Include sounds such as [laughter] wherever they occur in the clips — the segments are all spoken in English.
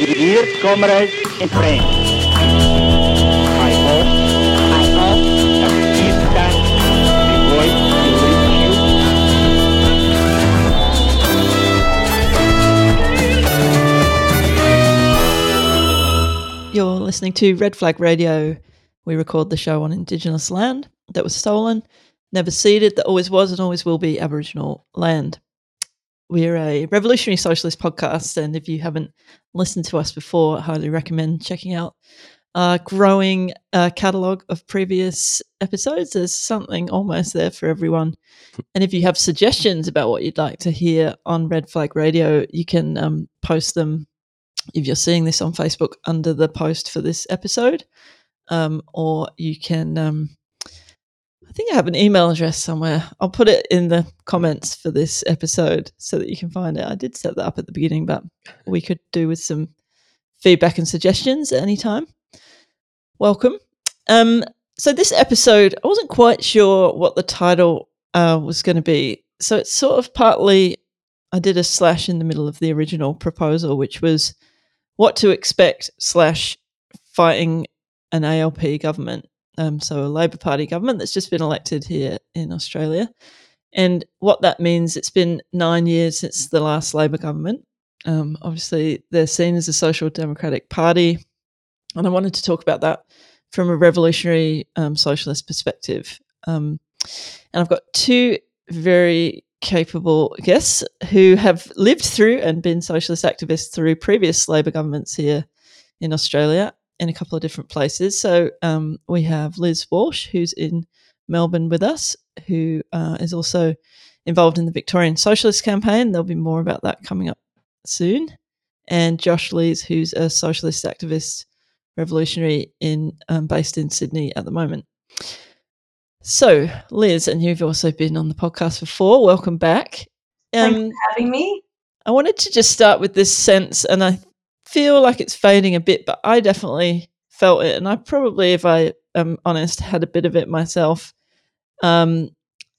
You. You're listening to Red Flag Radio. We record the show on Indigenous land that was stolen, never ceded, that always was and always will be Aboriginal land. We're a revolutionary socialist podcast, and if you haven't listened to us before, I highly recommend checking out our growing uh, catalogue of previous episodes. There's something almost there for everyone. [laughs] And if you have suggestions about what you'd like to hear on Red Flag Radio, you can um, post them if you're seeing this on Facebook under the post for this episode, um, or you can. Um, I think I have an email address somewhere. I'll put it in the comments for this episode so that you can find it. I did set that up at the beginning, but we could do with some feedback and suggestions at any time. Welcome. Um, so this episode, I wasn't quite sure what the title uh, was going to be. So it's sort of partly I did a slash in the middle of the original proposal, which was what to expect slash fighting an ALP government. Um, so a Labor Party government that's just been elected here in Australia. And what that means, it's been nine years since the last Labor government. Um, obviously, they're seen as a social democratic party. And I wanted to talk about that from a revolutionary um, socialist perspective. Um, and I've got two very capable guests who have lived through and been socialist activists through previous Labor governments here in Australia in a couple of different places. So um, we have Liz Walsh, who's in Melbourne with us, who uh, is also involved in the Victorian Socialist Campaign. There'll be more about that coming up soon. And Josh Lees, who's a socialist activist, revolutionary in um, based in Sydney at the moment. So, Liz, and you've also been on the podcast before. Welcome back. Thanks for having me. I wanted to just start with this sense, and I feel like it's fading a bit, but I definitely felt it, and I probably, if I am honest, had a bit of it myself. Um,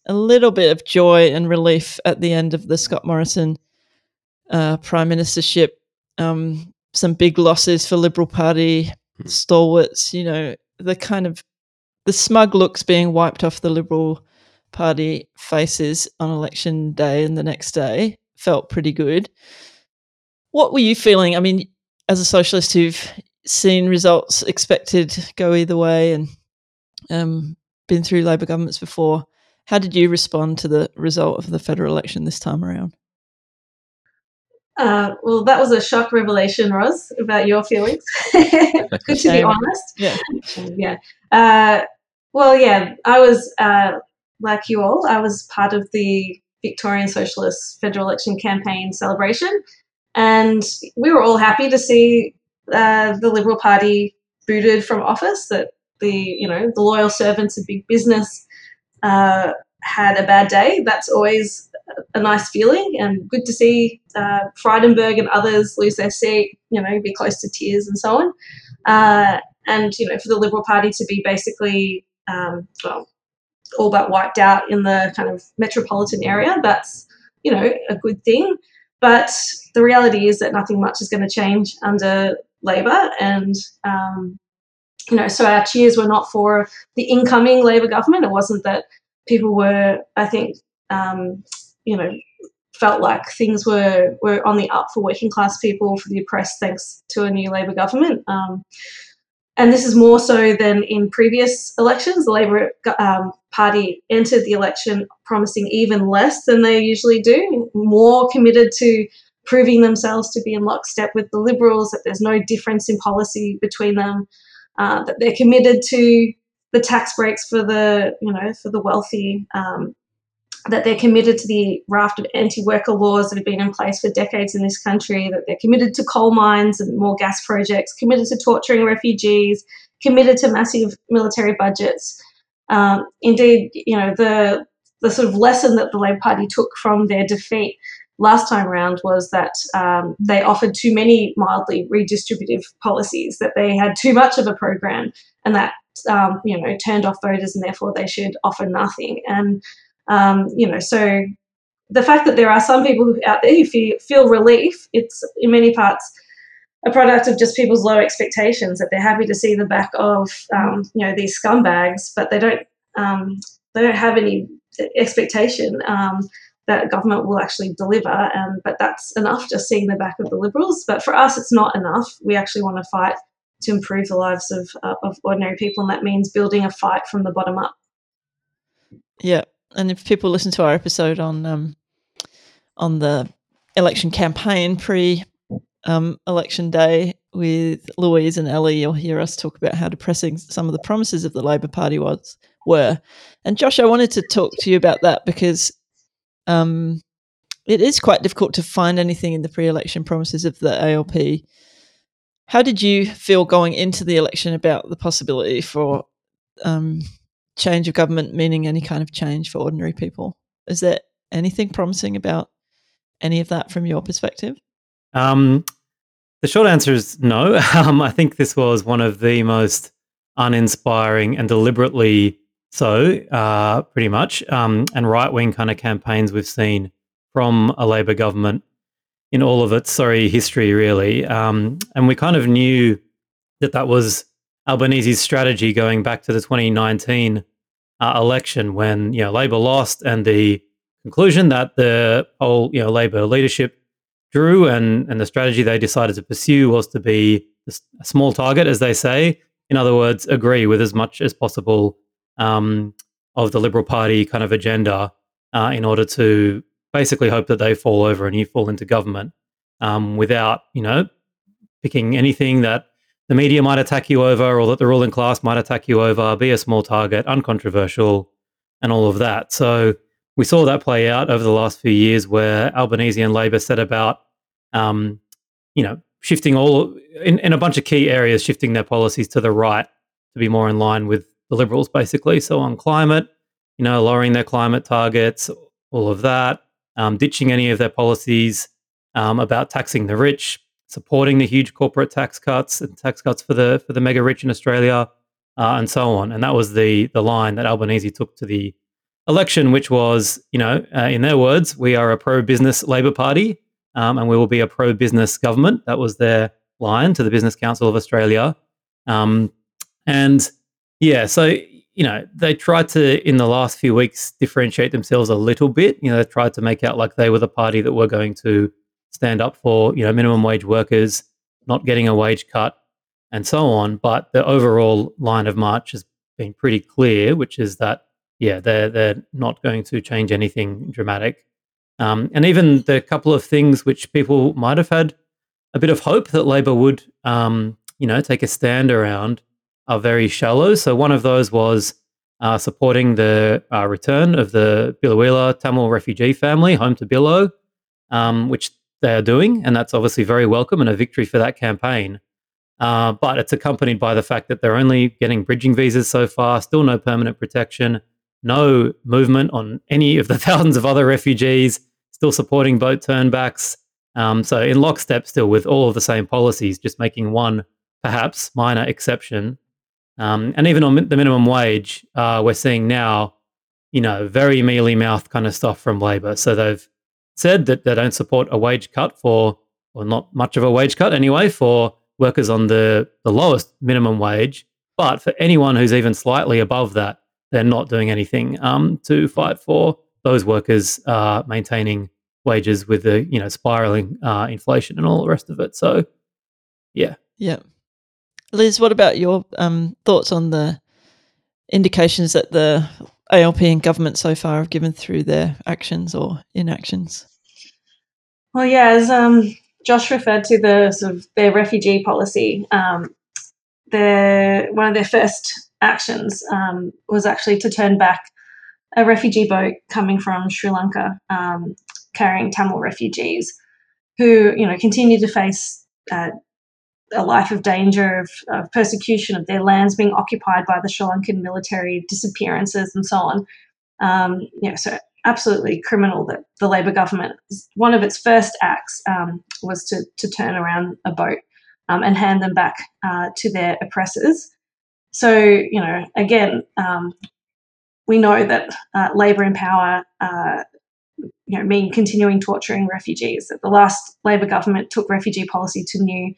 a little bit of joy and relief at the end of the Scott Morrison uh, prime ministership. Um, some big losses for Liberal Party stalwarts. You know, the kind of the smug looks being wiped off the Liberal Party faces on election day and the next day felt pretty good. What were you feeling? I mean, as a socialist who've seen results expected go either way and um, been through Labor governments before, how did you respond to the result of the federal election this time around? Uh, well, that was a shock revelation, Roz, about your feelings. [laughs] Good to be honest. Yeah. yeah. Uh, well, yeah, I was, uh, like you all, I was part of the Victorian Socialist Federal Election Campaign celebration. And we were all happy to see uh, the Liberal Party booted from office, that the, you know, the loyal servants of big business uh, had a bad day. That's always a nice feeling and good to see uh, and others lose their seat, you know, be close to tears and so on. Uh, and, you know, for the Liberal Party to be basically, um, well, all but wiped out in the kind of metropolitan area, that's, you know, a good thing. But the reality is that nothing much is going to change under Labor. And, um, you know, so our cheers were not for the incoming Labor government. It wasn't that people were, I think, um, you know, felt like things were, were on the up for working class people, for the oppressed, thanks to a new Labor government. Um, and this is more so than in previous elections. The Labor um, Party entered the election promising even less than they usually do, more committed to proving themselves to be in lockstep with the Liberals, that there's no difference in policy between them, uh, that they're committed to the tax breaks for the, you know, for the wealthy, um, that they're committed to the raft of anti-worker laws that have been in place for decades in this country, that they're committed to coal mines and more gas projects, committed to torturing refugees, committed to massive military budgets. Um, indeed, you know, the the sort of lesson that the Labor Party took from their defeat last time round was that um, they offered too many mildly redistributive policies, that they had too much of a program, and that um, you know turned off voters, and therefore they should offer nothing. And um, you know, so the fact that there are some people out there who feel, feel relief, it's in many parts a product of just people's low expectations that they're happy to see the back of um, you know these scumbags, but they don't um, they don't have any expectation um, that government will actually deliver. And but that's enough just seeing the back of the Liberals. But for us, it's not enough. We actually want to fight to improve the lives of uh, of ordinary people, and that means building a fight from the bottom up. Yeah, and if people listen to our episode on um, on the election campaign pre um, election day with Louise and Ellie, you'll hear us talk about how depressing some of the promises of the Labor Party was were. And Josh, I wanted to talk to you about that because um, it is quite difficult to find anything in the pre-election promises of the ALP. How did you feel going into the election about the possibility for um, change of government, meaning any kind of change for ordinary people? Is there anything promising about any of that from your perspective? Um, the short answer is no. [laughs] Um, I think this was one of the most uninspiring and deliberately so, uh, pretty much, um, and right wing kind of campaigns we've seen from a Labor government in all of its sorry history, really. Um, and we kind of knew that that was Albanese's strategy going back to the 2019 uh, election when you know Labor lost, and the conclusion that the whole you know Labor leadership drew and and the strategy they decided to pursue was to be a small target, as they say. In other words, agree with as much as possible um, of the Liberal Party kind of agenda uh, in order to basically hope that they fall over and you fall into government um, without, you know, picking anything that the media might attack you over or that the ruling class might attack you over, be a small target, uncontroversial, and all of that. So we saw that play out over the last few years where Albanese and Labor set about, um, you know, shifting all in, in a bunch of key areas, shifting their policies to the right to be more in line with the Liberals, basically. So on climate, you know, lowering their climate targets, all of that, um, ditching any of their policies um, about taxing the rich, supporting the huge corporate tax cuts and tax cuts for the for the mega rich in Australia, uh, and so on. And that was the the line that Albanese took to the election, which was, you know, uh, in their words, we are a pro business Labor Party, um, and we will be a pro business government. That was their line to the Business Council of Australia, um, and yeah, so you know they tried to in the last few weeks differentiate themselves a little bit. You know, they tried to make out like they were the party that were going to stand up for you know minimum wage workers, not getting a wage cut, and so on. But the overall line of march has been pretty clear, which is that yeah, they're they're not going to change anything dramatic. Um, and even the couple of things which people might have had a bit of hope that Labor would, um, you know, take a stand around are very shallow. So one of those was uh, supporting the uh, return of the Biloela Tamil refugee family home to Bilo, um, which they are doing, and that's obviously very welcome and a victory for that campaign. Uh, but it's accompanied by the fact that they're only getting bridging visas so far, still no permanent protection, no movement on any of the [laughs] thousands of other refugees, still supporting boat turnbacks. Um, so in lockstep, still with all of the same policies, just making one perhaps minor exception um, and even on the minimum wage, uh, we're seeing now, you know, very mealy mouth kind of stuff from Labor. So they've said that they don't support a wage cut for, or not much of a wage cut anyway, for workers on the, the lowest minimum wage. But for anyone who's even slightly above that, they're not doing anything um, to fight for those workers uh, maintaining wages with the you know spiraling uh, inflation and all the rest of it. So, yeah, yeah, Liz, what about your um, thoughts on the indications that the ALP and government so far have given through their actions or inactions? Well, yeah, as um, Josh referred to the sort of their refugee policy, um, their one of their first actions um, was actually to turn back a refugee boat coming from Sri Lanka um, carrying Tamil refugees who, you know, continue to face uh, a life of danger, of, of, persecution, of their lands being occupied by the Sri Lankan military, disappearances, and so on. Um, you know, so absolutely criminal that the Labor government, one of its first acts um, was to, to turn around a boat um, and hand them back uh, to their oppressors. So, you know, again, um, we know that uh, Labor in power uh, you know, mean continuing torturing refugees. That the last Labor government took refugee policy to new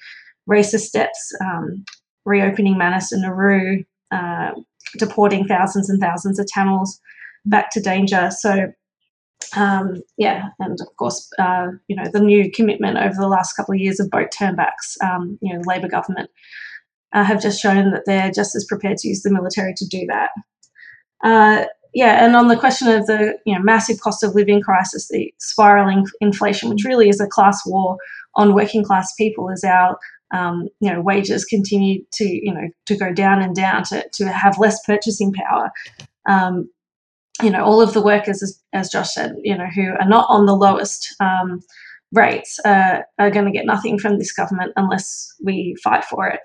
racist steps, um, reopening Manus and Nauru, uh, deporting thousands and thousands of Tamils back to danger. So, um, yeah, and of course, uh, you know, the new commitment over the last couple of years of boat turnbacks, um, you know, the Labor government uh, have just shown that they're just as prepared to use the military to do that. Uh, yeah, and on the question of the you know massive cost of living crisis, the spiraling inflation, which really is a class war on working class people, as our um, you know wages continue to you know to go down and down to to have less purchasing power. Um, you know, all of the workers, as, as, Josh said, you know, who are not on the lowest um, rates uh, are going to get nothing from this government unless we fight for it.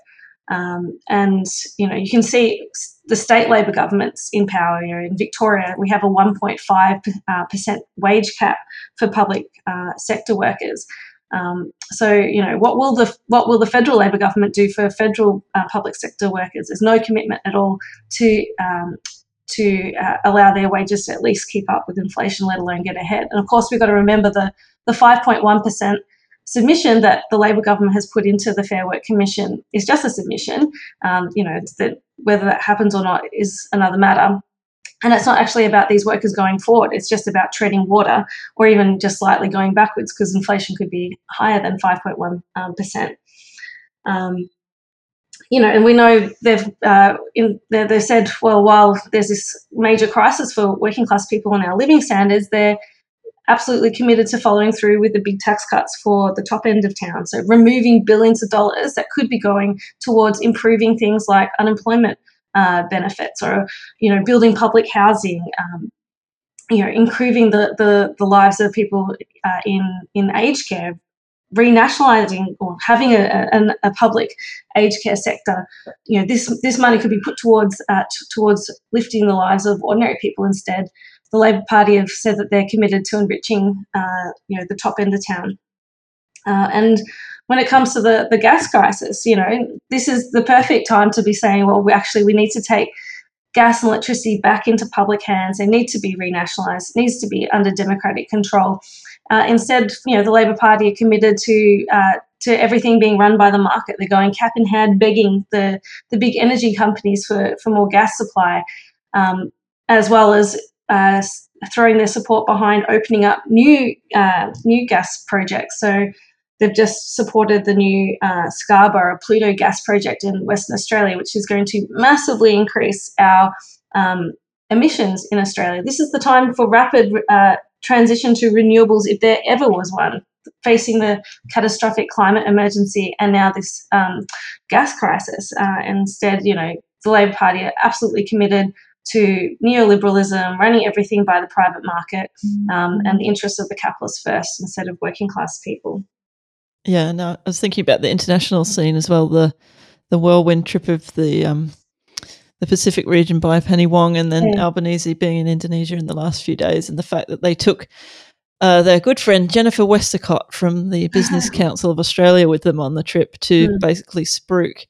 Um, and you know, you can see the state Labor governments in power. You know, in Victoria, we have a 1.5 uh, percent wage cap for public uh, sector workers. Um, so, you know, what will the what will the federal Labor government do for federal uh, public sector workers? There's no commitment at all to um, to uh, allow their wages to at least keep up with inflation, let alone get ahead. And of course, we've got to remember the the 5.1 percent submission that the Labor government has put into the Fair Work Commission is just a submission. Um, you know, that whether that happens or not is another matter. And it's not actually about these workers going forward. It's just about treading water or even just slightly going backwards because inflation could be higher than 5.1%. Um. Um, you know, and we know they've uh, in, they've said, well, while there's this major crisis for working class people and our living standards, they're absolutely committed to following through with the big tax cuts for the top end of town. So removing billions of dollars that could be going towards improving things like unemployment uh, benefits or you know building public housing. Um, you know, improving the, the, the lives of people uh, in in aged care, renationalizing or having a, a, a, public aged care sector, you know, this this money could be put towards uh, t- towards lifting the lives of ordinary people instead the Labor Party have said that they're committed to enriching, uh, you know, the top end of town. Uh, and when it comes to the, the gas crisis, you know, this is the perfect time to be saying, well, we actually we need to take gas and electricity back into public hands. They need to be renationalised. It needs to be under democratic control. Uh, instead, you know, the Labor Party are committed to uh, to everything being run by the market. They're going cap in hand, begging the the big energy companies for for more gas supply, um, as well as uh, throwing their support behind opening up new uh, new gas projects. So they've just supported the new uh, Scarborough Pluto gas project in Western Australia, which is going to massively increase our um, emissions in Australia. This is the time for rapid uh, transition to renewables, if there ever was one. Facing the catastrophic climate emergency and now this um, gas crisis. Uh, instead, you know, the Labor Party are absolutely committed to neoliberalism, running everything by the private market, um, and the interests of the capitalists first instead of working class people. Yeah, no, I was thinking about the international scene as well. The the whirlwind trip of the um, the Pacific region by Penny Wong, and then yeah. Albanese being in Indonesia in the last few days, and the fact that they took uh, their good friend Jennifer Westacott from the Business [laughs] Council of Australia with them on the trip to mm. basically spruik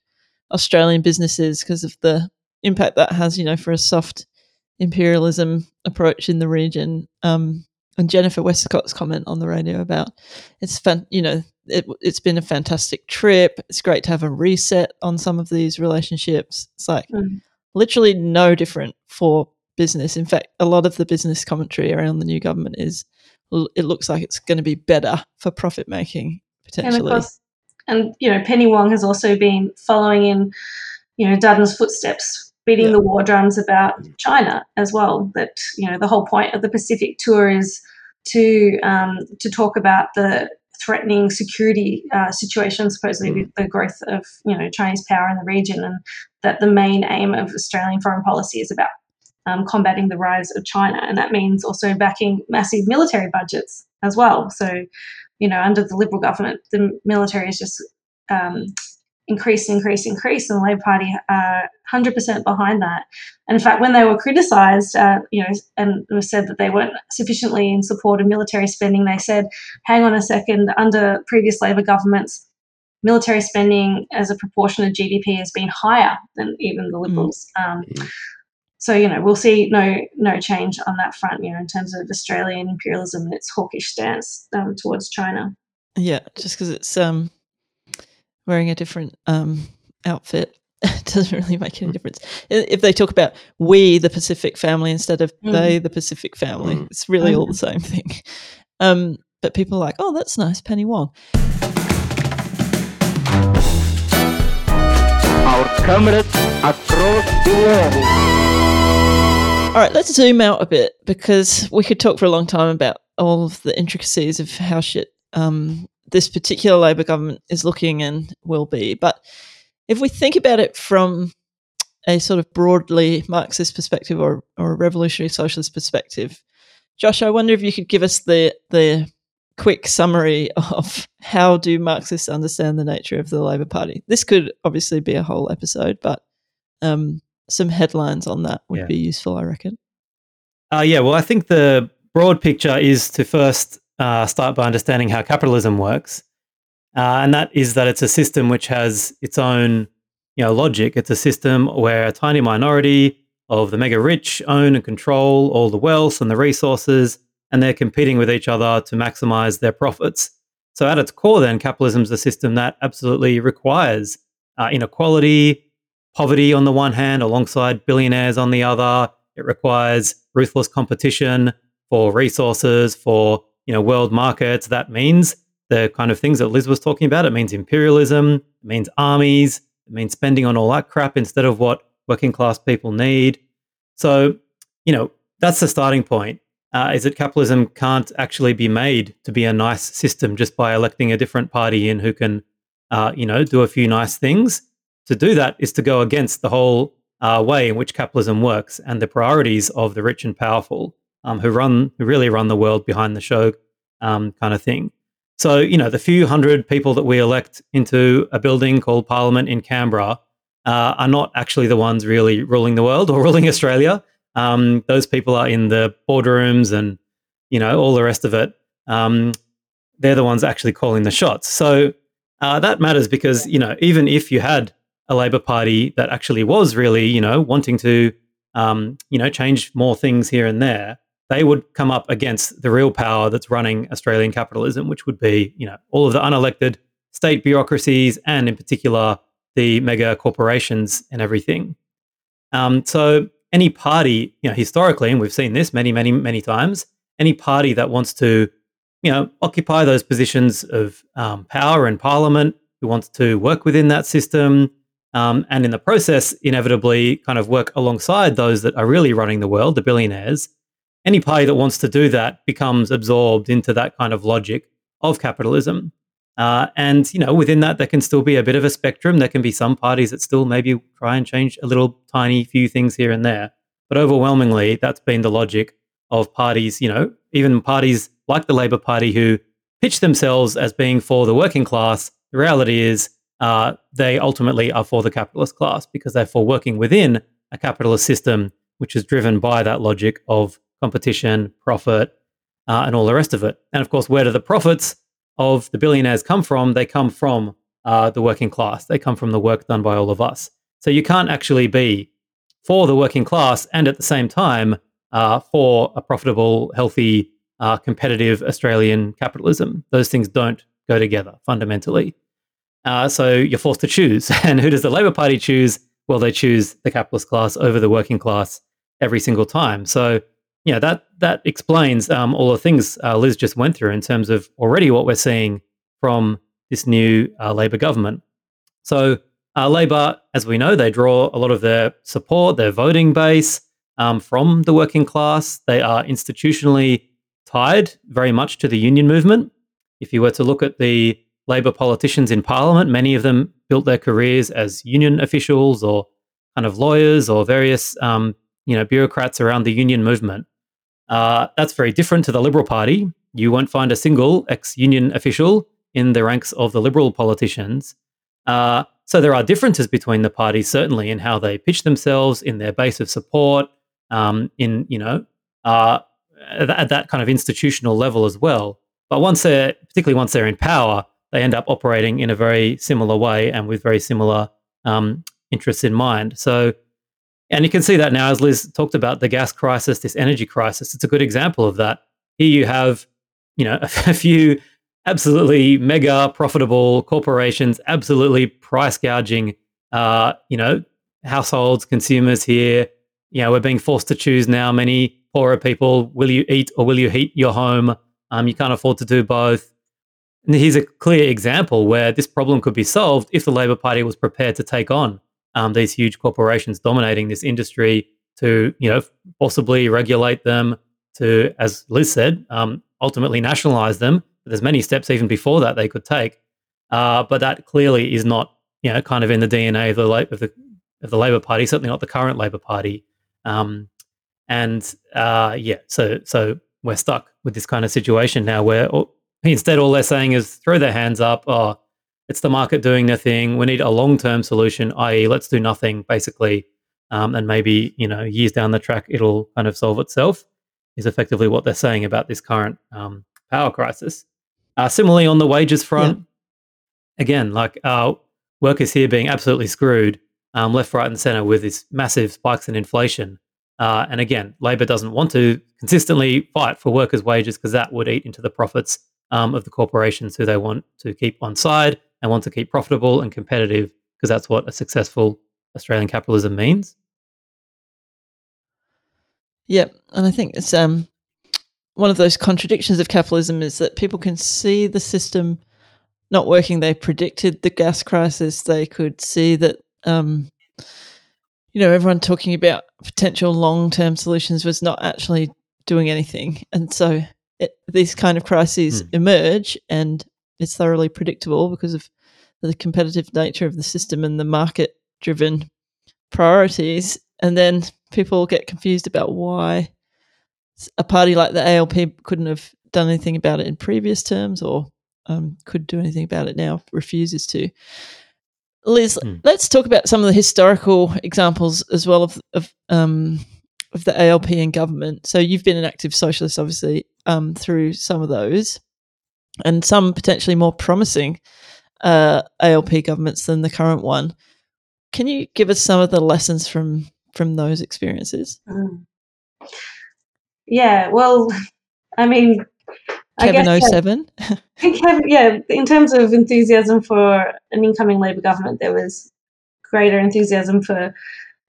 Australian businesses because of the impact that has, you know, for a soft imperialism approach in the region. Um, and Jennifer Westacott's comment on the radio about it's fun, you know, it, has been a fantastic trip. It's great to have a reset on some of these relationships. It's like mm. Literally no different for business. In fact, a lot of the business commentary around the new government is it looks like it's going to be better for profit making potentially. And course, and you know, Penny Wong has also been following in, you know, Dutton's footsteps beating yeah. the war drums about China as well. That you know the whole point of the Pacific tour is to um, to talk about the threatening security uh, situation, supposedly mm. with the growth of you know Chinese power in the region, and that the main aim of Australian foreign policy is about um, combating the rise of China, and that means also backing massive military budgets as well. So, you know, under the Liberal government, the military is just um, increase, increase, increase, and the Labor Party are 100% behind that. And in fact, when they were criticised, uh, you know, and it was said that they weren't sufficiently in support of military spending, they said, "Hang on a second, under previous Labor governments." Military spending as a proportion of GDP has been higher than even the Liberals. Mm. Um, mm. so you know we'll see no no change on that front. You know in terms of Australian imperialism and its hawkish stance um, towards China. Yeah, just because it's um, wearing a different um, outfit. [laughs] it doesn't really make any difference. If they talk about we, the Pacific family, instead of Mm. they, the Pacific family, Mm. it's really all the same thing. Um, but people are like, oh, that's nice, Penny Wong. Our comrades across the world. All right, let's zoom out a bit because we could talk for a long time about all of the intricacies of how shit um, this particular Labor government is looking and will be. But if we think about it from a sort of broadly Marxist perspective or, or a revolutionary socialist perspective, Josh, I wonder if you could give us the the quick summary [laughs] of how do Marxists understand the nature of the Labor Party. This could obviously be a whole episode, but um, some headlines on that would Yeah. be useful, I reckon. Uh, yeah, well, I think the broad picture is to first uh, start by understanding how capitalism works. Uh, and that is that it's a system which has its own you know, logic. It's a system where a tiny minority of the mega rich own and control all the wealth and the resources, and they're competing with each other to maximize their profits. So, at its core, then, capitalism is a system that absolutely requires uh, inequality, poverty on the one hand, alongside billionaires on the other. It requires ruthless competition for resources, for you know world markets. That means the kind of things that Liz was talking about. It means imperialism. It means armies. It means spending on all that crap instead of what working class people need. So you know that's the starting point. Uh, is that capitalism can't actually be made to be a nice system just by electing a different party in who can, uh, you know, do a few nice things. To do that is to go against the whole uh, way in which capitalism works and the priorities of the rich and powerful um, who run, who really run the world behind the show, um, kind of thing. So, you know, the few hundred people that we elect into a building called Parliament in Canberra uh, are not actually the ones really ruling the world or [laughs] ruling Australia. Um, those people are in the boardrooms and, you know, all the rest of it. Um, they're the ones actually calling the shots. So uh, that matters because, you know, even if you had a Labor Party that actually was really, you know, wanting to, um, you know, change more things here and there, they would come up against the real power that's running Australian capitalism, which would be, you know, all of the unelected state bureaucracies and, in particular, the mega corporations and everything. Um, so any party, you know, historically, and we've seen this many, many, many times, any party that wants to, you know, occupy those positions of um, power in parliament, who wants to work within that system, um, and in the process, inevitably kind of work alongside those that are really running the world, the billionaires. Any party that wants to do that becomes absorbed into that kind of logic of capitalism. Uh, and you know, within that, there can still be a bit of a spectrum. There can be some parties that still maybe try and change a little tiny few things here and there. But overwhelmingly, that's been the logic of parties. You know, even parties like the Labor Party who pitch themselves as being for the working class. The reality is, uh, they ultimately are for the capitalist class because they're for working within a capitalist system, which is driven by that logic of competition, profit, uh, and all the rest of it. And of course, where do the profits of the billionaires come from? They come from uh, the working class. They come from the work done by all of us. So you can't actually be for the working class and at the same time uh, for a profitable, healthy, uh, competitive Australian capitalism. Those things don't go together fundamentally. Uh, so you're forced to choose. [laughs] And who does the Labor Party choose? Well, they choose the capitalist class over the working class every single time. So know that that explains um, all the things uh, Liz just went through in terms of already what we're seeing from this new uh, Labor government. So uh, Labor, as we know, they draw a lot of their support, their voting base um, from the working class. They are institutionally tied very much to the union movement. If you were to look at the Labor politicians in Parliament, many of them built their careers as union officials or kind of lawyers or various um, you know bureaucrats around the union movement. Uh, that's very different to the Liberal Party. You won't find a single ex-union official in the ranks of the Liberal politicians. Uh, so there are differences between the parties, certainly in how they pitch themselves, in their base of support, um, in you know uh, at at that kind of institutional level as well. But once they're, particularly once they're in power, they end up operating in a very similar way and with very similar um, interests in mind. So, and you can see that now as Liz talked about the gas crisis, this energy crisis. It's a good example of that. Here you have, you know, [laughs] a few absolutely mega profitable corporations, absolutely price gouging, uh, you know, households, consumers here. You know, we're being forced to choose now. Many poorer people, will you eat or will you heat your home? Um, you can't afford to do both. And here's a clear example where this problem could be solved if the Labor Party was prepared to take on um, these huge corporations dominating this industry to, you know, possibly regulate them, to, as Liz said, um, ultimately nationalize them. There's many steps even before that they could take. Uh, but that clearly is not, you know, kind of in the DNA of the, of the, of the Labor Party, certainly not the current Labor Party. Um, and uh, yeah, so so we're stuck with this kind of situation now where instead all they're saying is throw their hands up. Oh, it's the market doing their thing. We need a long term solution, i.e., let's do nothing basically. Um, and maybe you know years down the track it'll kind of solve itself is effectively what they're saying about this current um, power crisis. Uh, similarly, on the wages front, yeah. again, like uh, workers here being absolutely screwed um, left, right, and center with these massive spikes in inflation. Uh, and again, Labor doesn't want to consistently fight for workers' wages because that would eat into the profits um, of the corporations who they want to keep on side and want to keep profitable and competitive because that's what a successful Australian capitalism means. Yep, and I think it's um one of those contradictions of capitalism is that people can see the system not working. They predicted the gas crisis. They could see that um, you know everyone talking about potential long term solutions was not actually doing anything, and so it, these kind of crises mm. emerge, and it's thoroughly predictable because of the competitive nature of the system and the market driven priorities and then people get confused about why a party like the ALP couldn't have done anything about it in previous terms or um, could do anything about it now, refuses to. Liz, hmm. let's talk about some of the historical examples as well of of, um, of the ALP and government. So you've been an active socialist, obviously, um, through some of those, and some potentially more promising uh, ALP governments than the current one. Can you give us some of the lessons from from those experiences? Mm. Yeah, well, I mean, Kevin I guess, 07? [laughs] [laughs] Kevin, yeah, in terms of enthusiasm for an incoming Labor government, there was greater enthusiasm for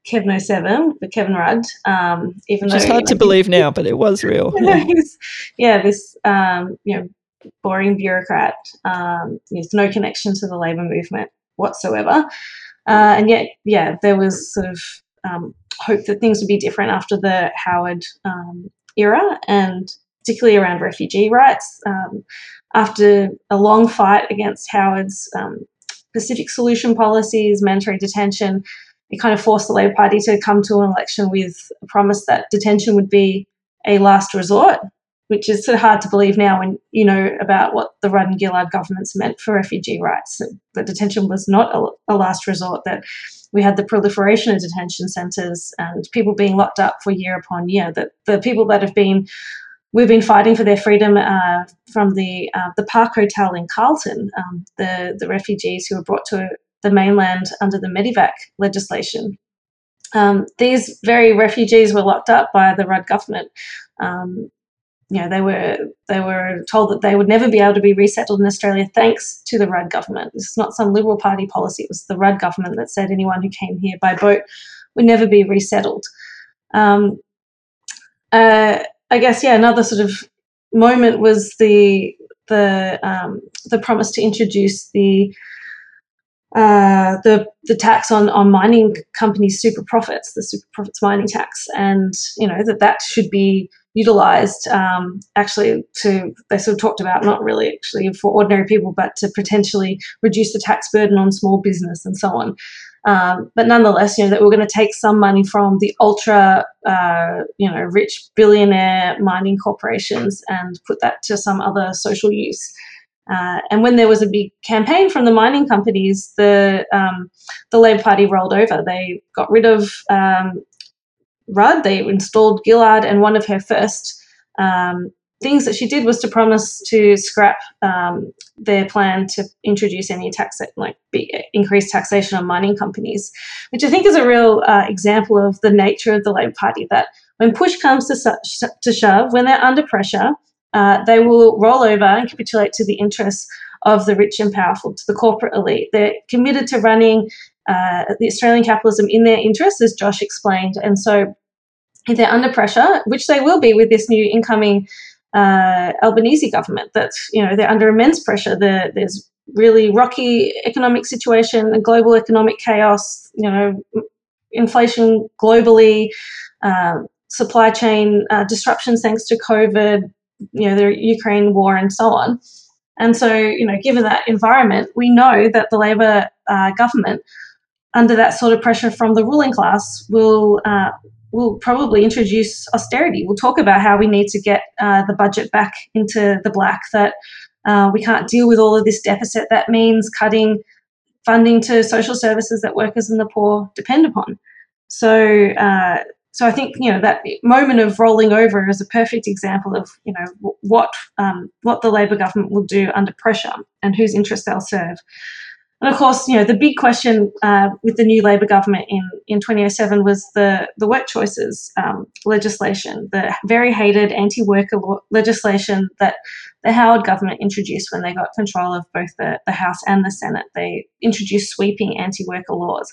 Kevin 07, for Kevin Rudd. Um, even Which though, is hard to believe now, but it was real. [laughs] Yeah, yeah this um, you know boring bureaucrat. Um, there's no connection to the Labor movement whatsoever. Uh, and yet, yeah, there was sort of um, hope that things would be different after the Howard um, era, and particularly around refugee rights. Um, after a long fight against Howard's um, Pacific solution policies, mandatory detention, it kind of forced the Labor Party to come to an election with a promise that detention would be a last resort which is sort of hard to believe now when you know about what the Rudd and Gillard governments meant for refugee rights. That detention was not a, a last resort, that we had the proliferation of detention centres and people being locked up for year upon year, that the people that have been we've been fighting for their freedom uh, from the uh, the Park Hotel in Carlton, um, the the refugees who were brought to the mainland under the Medevac legislation. Um, these very refugees were locked up by the Rudd government. Um, you know, they were they were told that they would never be able to be resettled in Australia thanks to the Rudd government. Is not some Liberal Party policy. It was the Rudd government that said anyone who came here by boat would never be resettled. Um, uh, I guess yeah, another sort of moment was the the um, the promise to introduce the uh, the the tax on on mining companies' super profits, the super profits mining tax, and you know that that should be utilized um, actually to they sort of talked about not really actually for ordinary people but to potentially reduce the tax burden on small business and so on um, but nonetheless you know that we're going to take some money from the ultra uh, you know rich billionaire mining corporations and put that to some other social use uh, and when there was a big campaign from the mining companies, the um, the Labor Party rolled over. They got rid of um, Rudd. They installed Gillard, and one of her first um, things that she did was to promise to scrap um, their plan to introduce any tax, like increased taxation on mining companies, which I think is a real uh, example of the nature of the Labor Party. That when push comes to, to shove, when they're under pressure, uh, they will roll over and capitulate to the interests of the rich and powerful, to the corporate elite. They're committed to running uh, the Australian capitalism in their interests, as Josh explained. And so if they're under pressure, which they will be with this new incoming uh, Albanese government, that you know they're under immense pressure. The, there's really rocky economic situation, global economic chaos, you know, inflation globally, uh, supply chain uh, disruptions thanks to COVID, you know, the Ukraine war, and so on. And so, you know, given that environment, we know that the Labor uh, government, under that sort of pressure from the ruling class, will will probably introduce austerity. We'll talk about how we need to get uh, the budget back into the black. That uh, we can't deal with all of this deficit. That means cutting funding to social services that workers and the poor depend upon. So, uh, so I think you know that moment of rolling over is a perfect example of you know what um, what the Labor government will do under pressure and whose interests they'll serve. And of course, you know the big question uh, with the new Labor government in, in 2007 was the the work choices um, legislation, the very hated anti-worker legislation that the Howard government introduced when they got control of both the, the House and the Senate. They introduced sweeping anti-worker laws,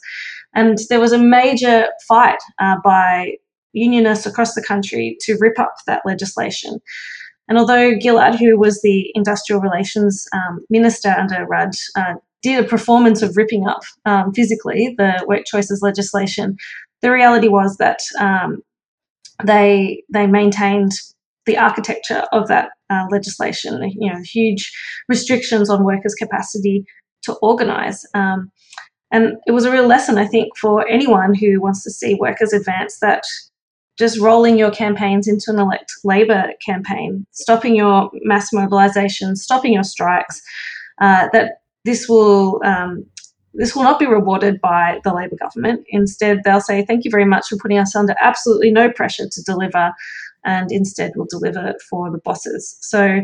and there was a major fight uh, by unionists across the country to rip up that legislation. And although Gillard, who was the industrial relations um, minister under Rudd, uh, did a performance of ripping up um, physically the work choices legislation, the reality was that um, they they maintained the architecture of that uh, legislation. You know, huge restrictions on workers' capacity to organise. Um, and it was a real lesson, I think, for anyone who wants to see workers advance that just rolling your campaigns into an elect Labor campaign, stopping your mass mobilisation, stopping your strikes, uh, that this will um, this will not be rewarded by the Labor government. Instead, they'll say, "Thank you very much for putting us under absolutely no pressure to deliver," and instead we'll deliver for the bosses. So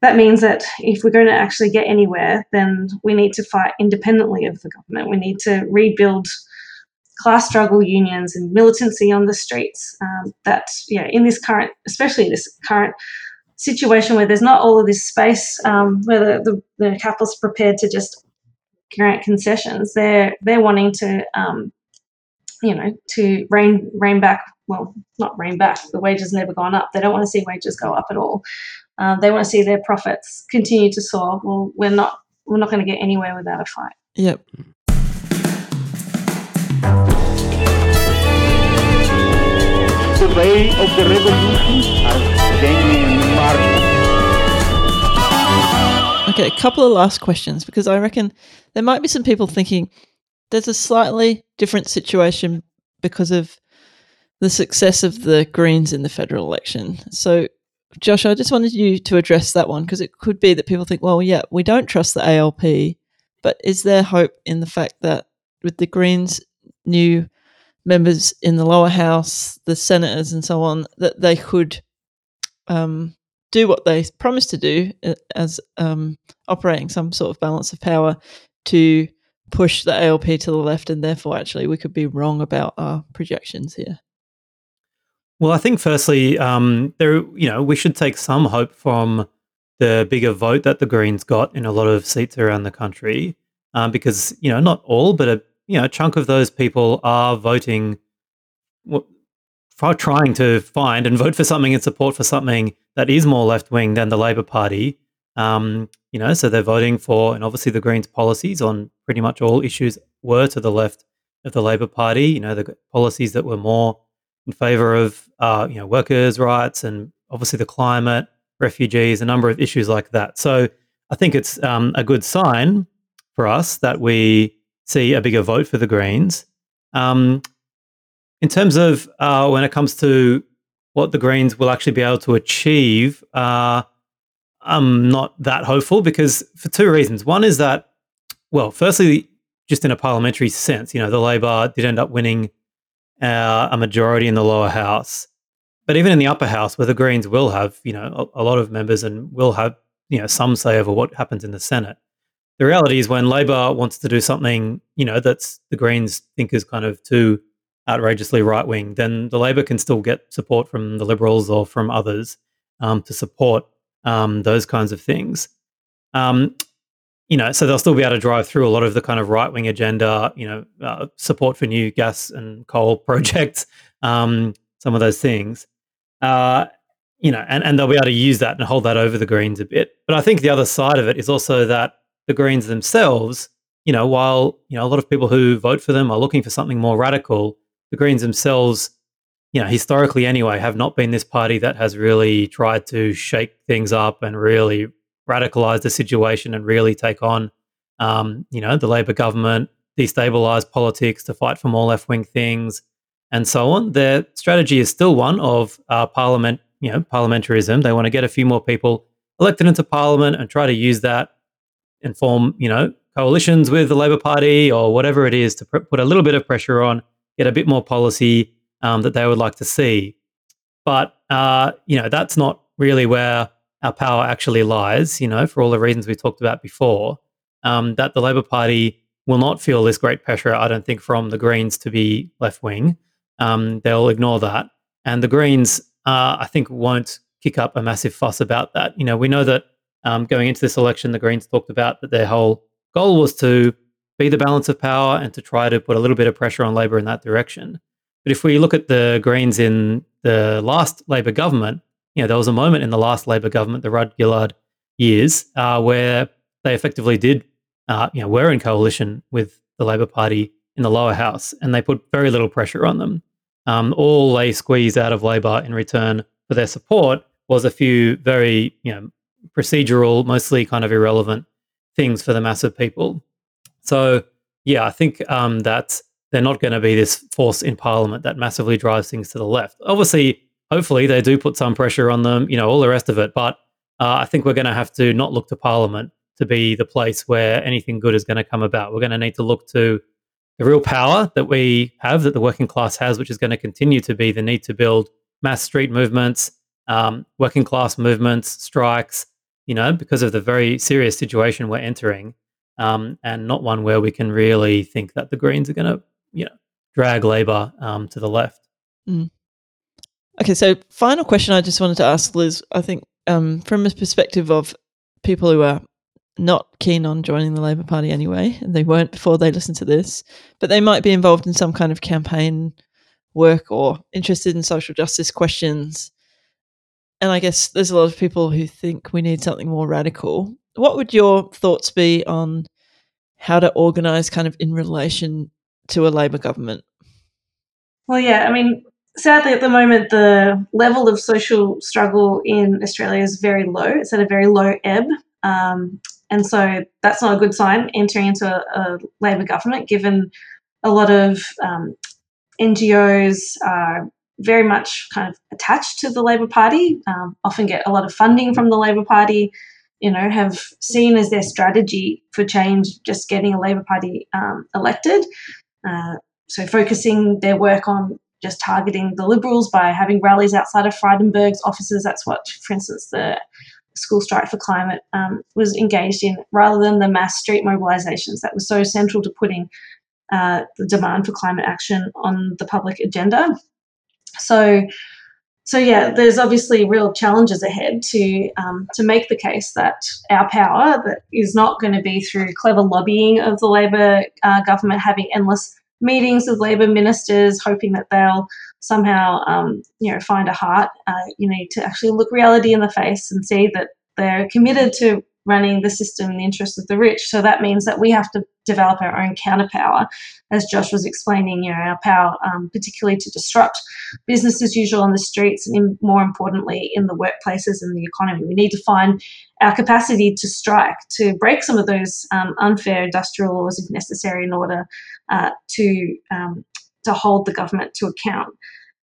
that means that if we're going to actually get anywhere, then we need to fight independently of the government. We need to rebuild class struggle unions and militancy on the streets. Um, that, yeah, in this current, especially in this current situation where there's not all of this space, um, where the, the, the capitalists are prepared to just grant concessions, they're they're wanting to, um, you know, to rein rein back. Well, not rein back. The wages never gone up. They don't want to see wages go up at all. Uh, they want to see their profits continue to soar. Well, we're not we're not going to get anywhere without a fight. Yep. The way of the revolution Okay, a couple of last questions because I reckon there might be some people thinking there's a slightly different situation because of the success of the Greens in the federal election. So, Josh, I just wanted you to address that one because it could be that people think, well, yeah, we don't trust the ALP, but is there hope in the fact that with the Greens' new members in the lower house, the senators, and so on, that they could um, do what they promised to do uh, as um, operating some sort of balance of power to push the ALP to the left, and therefore, actually, we could be wrong about our projections here. Well, I think firstly, um, there you know we should take some hope from the bigger vote that the Greens got in a lot of seats around the country, um, because you know not all, but a you know a chunk of those people are voting, trying to find and vote for something and support for something that is more left wing than the Labor Party. Um, you know, so they're voting for, and obviously the Greens' policies on pretty much all issues were to the left of the Labor Party. You know, the policies that were more in favour of, uh, you know, workers' rights and obviously the climate, refugees, a number of issues like that. So I think it's um, a good sign for us that we see a bigger vote for the Greens. Um, in terms of uh, when it comes to what the Greens will actually be able to achieve, uh, I'm not that hopeful because for two reasons. One is that, well, firstly, just in a parliamentary sense, you know, the Labor did end up winning uh, a majority in the lower house. But even in the upper house, where the Greens will have, you know, a, a, lot of members and will have, you know, some say over what happens in the Senate. The reality is when Labor wants to do something, you know, that's the Greens think is kind of too outrageously right wing, then the Labor can still get support from the Liberals or from others. um, to support um, those kinds of things. Um, you know, so they'll still be able to drive through a lot of the kind of right wing agenda, you know, uh, support for new gas and coal [laughs] projects, um, some of those things. Uh, you know, and, and they'll be able to use that and hold that over the Greens a bit. But I think the other side of it is also that the Greens themselves, you know, while, you know, a lot of people who vote for them are looking for something more radical, the Greens themselves, you know, historically anyway, have not been this party that has really tried to shake things up and really radicalize the situation and really take on, um, you know, the Labor government, destabilize politics to fight for more left wing things, and so on. Their strategy is still one of uh, parliament, you know, parliamentarism. They want to get a few more people elected into parliament and try to use that and form, you know, coalitions with the Labor Party or whatever it is to pr- put a little bit of pressure on, get a bit more policy um, that they would like to see. But uh, you know, that's not really where our power actually lies, you know, for all the reasons we talked about before, um, that the Labor Party will not feel this great pressure, I don't think, from the Greens to be left wing. Um, they'll ignore that. And the Greens, uh, I think, won't kick up a massive fuss about that. You know, we know that um, going into this election, the Greens talked about that their whole goal was to be the balance of power and to try to put a little bit of pressure on Labor in that direction. But if we look at the Greens in the last Labor government, you know, there was a moment in the last Labor government, the Rudd Gillard years, uh, where they effectively did, uh, you know, were in coalition with the Labor Party in the lower house, and they put very little pressure on them. Um, all they squeezed out of Labor in return for their support was a few very, you know, procedural, mostly kind of irrelevant things for the mass of people. So, yeah, I think um, that they're not going to be this force in Parliament that massively drives things to the left. Obviously, hopefully they do put some pressure on them, you know, all the rest of it. But uh, I think we're going to have to not look to Parliament to be the place where anything good is going to come about. We're going to need to look to the real power that we have, that the working class has, which is going to continue to be the need to build mass street movements, um, working class movements, strikes, you know, because of the very serious situation we're entering, um, and not one where we can really think that the Greens are going to, you know, drag Labor um, to the left. Mm. Okay, so final question I just wanted to ask Liz. I think um, from a perspective of people who are not keen on joining the Labor Party anyway, and they weren't before they listened to this, but they might be involved in some kind of campaign work or interested in social justice questions. And I guess there's a lot of people who think we need something more radical. What would your thoughts be on how to organise kind of in relation to a Labor government? Well, yeah, I mean, sadly, at the moment, the level of social struggle in Australia is very low. It's at a very low ebb. Um, and so that's not a good sign entering into a, a Labor government, given a lot of um, NGOs are very much kind of attached to the Labor Party, um, often get a lot of funding from the Labor Party, you know, have seen as their strategy for change just getting a Labor Party um, elected. Uh, so focusing their work on just targeting the Liberals by having rallies outside of Frydenberg's offices. That's what, for instance, the School Strike for Climate um, was engaged in, rather than the mass street mobilisations that was so central to putting uh, the demand for climate action on the public agenda. So, so yeah, there's obviously real challenges ahead to um, to make the case that our power that is not going to be through clever lobbying of the Labor uh, government having endless meetings with Labor ministers, hoping that they'll somehow, um, you know, find a heart. Uh, you need to actually look reality in the face and see that they're committed to running the system in the interest of the rich. So that means that we have to develop our own counterpower, as Josh was explaining. You know, our power, um, particularly to disrupt business as usual on the streets, and in, more importantly, in the workplaces and the economy. We need to find our capacity to strike, to break some of those um, unfair industrial laws if necessary, in order uh, to um, to hold the government to account.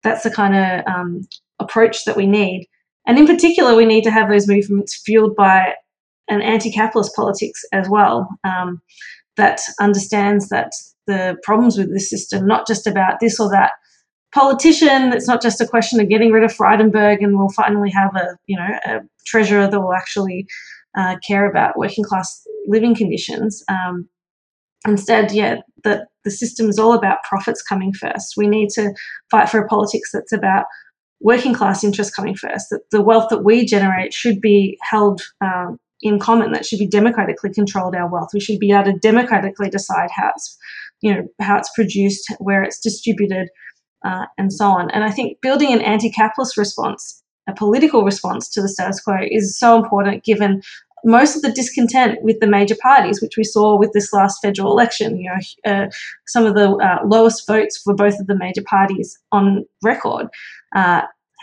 That's the kind of um, approach that we need. And in particular, we need to have those movements fueled by an anti capitalist politics as well um, that understands that the problems with this system, not just about this or that politician, it's not just a question of getting rid of Frydenberg and we'll finally have a, you know, a treasurer that will actually uh, care about working class living conditions. Um, instead, yeah, that the system is all about profits coming first. We need to fight for a politics that's about working class interests coming first. That the wealth that we generate should be held um, in common. That should be democratically controlled. Our wealth. We should be able to democratically decide how it's, you know, how it's produced, where it's distributed, uh, and so on. And I think building an anti-capitalist response, a political response to the status quo, is so important given most of the discontent with the major parties, which we saw with this last federal election. You know, uh, some of the uh, lowest votes for both of the major parties on record.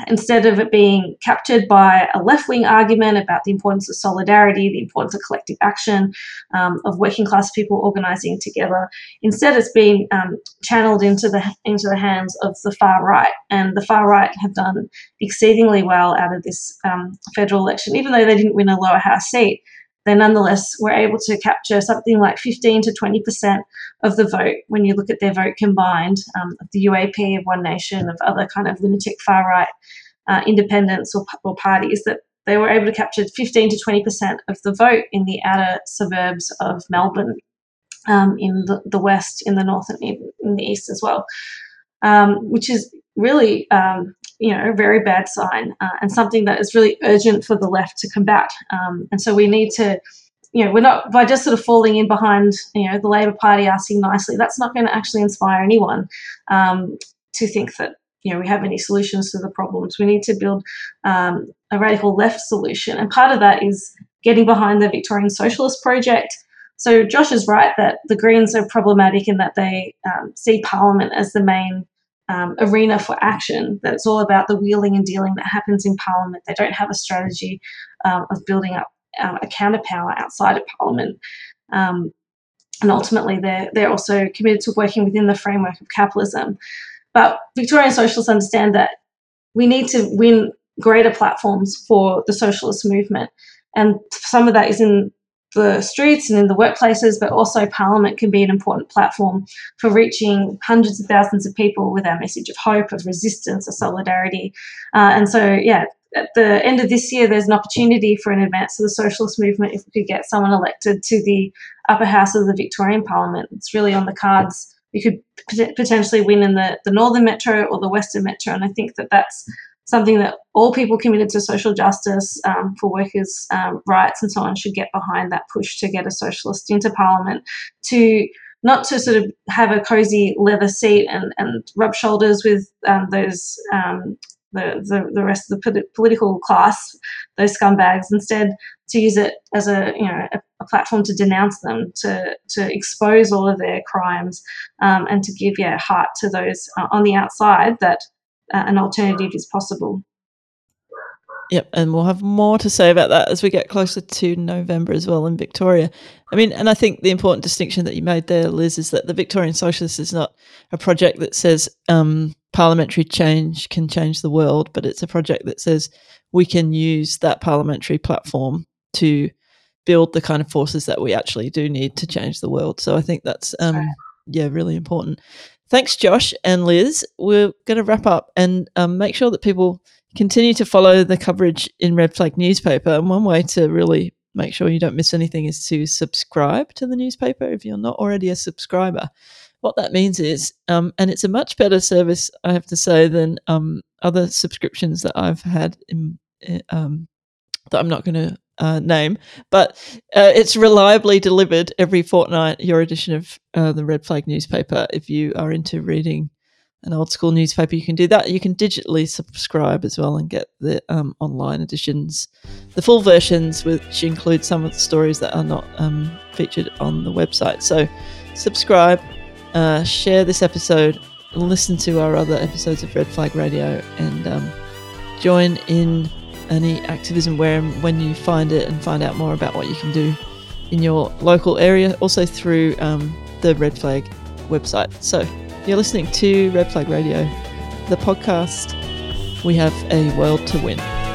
Instead of it being captured by a left wing argument about the importance of solidarity, the importance of collective action, um, of working class people organizing together, instead it's been um, channeled into the into the hands of the far right, and the far right have done exceedingly well out of this um, federal election, even though they didn't win a lower house seat they nonetheless were able to capture something like 15 to 20% of the vote when you look at their vote combined um, of the UAP, of One Nation, of other kind of lunatic far right uh, independents or, or parties that they were able to capture 15 to 20% of the vote in the outer suburbs of Melbourne, um, in the, the west, in the north, and in, the east as well, um, which is really um, you know, a very bad sign uh, and something that is really urgent for the left to combat. Um, and so we need to, you know, we're not by just sort of falling in behind, you know, the Labor Party asking nicely. That's not going to actually inspire anyone um, to think that you know we have any solutions to the problems. We need to build um, a radical left solution, and part of that is getting behind the Victorian Socialist Project. So Josh is right that the Greens are problematic in that they um, see Parliament as the main um, arena for action. That it's all about the wheeling and dealing that happens in Parliament. They don't have a strategy um, of building up um, a counterpower outside of Parliament. Um, and ultimately, they're, they're also committed to working within the framework of capitalism. But Victorian socialists understand that we need to win greater platforms for the socialist movement. And some of that is in the streets and in the workplaces, but also Parliament can be an important platform for reaching hundreds of thousands of people with our message of hope, of resistance, of solidarity. Uh, and so, yeah, at the end of this year, there's an opportunity for an advance of the socialist movement if we could get someone elected to the upper house of the Victorian Parliament. It's really on the cards. We could potentially win in the, the northern metro or the western metro, and I think that that's something that all people committed to social justice um, for workers' um, rights and so on should get behind that push to get a socialist into parliament to not to sort of have a cozy leather seat and, and rub shoulders with um, those um, the, the, the rest of the political class, those scumbags, instead to use it as a you know a, a platform to denounce them, to to expose all of their crimes, um, and to give yeah heart to those uh, on the outside that uh, an alternative is possible. Yep, and we'll have more to say about that as we get closer to November as well in Victoria. I mean, and I think the important distinction that you made there, Liz, is that the Victorian Socialist is not a project that says um, parliamentary change can change the world, but it's a project that says we can use that parliamentary platform to build the kind of forces that we actually do need to change the world. So I think that's um, yeah, really important. Thanks, Josh and Liz. We're going to wrap up and um, make sure that people continue to follow the coverage in Red Flag newspaper. And one way to really make sure you don't miss anything is to subscribe to the newspaper if you're not already a subscriber. What that means is, um, and it's a much better service, I have to say, than um, other subscriptions that I've had in, in, um, that I'm not going to uh, name, but uh, it's reliably delivered every fortnight. Your edition of uh, the Red Flag newspaper. If you are into reading an old school newspaper, you can do that. You can digitally subscribe as well and get the um, online editions, the full versions, which include some of the stories that are not um, featured on the website. So, subscribe, uh, share this episode, listen to our other episodes of Red Flag Radio, and um, join in any activism where when you find it and find out more about what you can do in your local area, also through um, the Red Flag website. So you're listening to Red Flag Radio, the podcast. We have a world to win.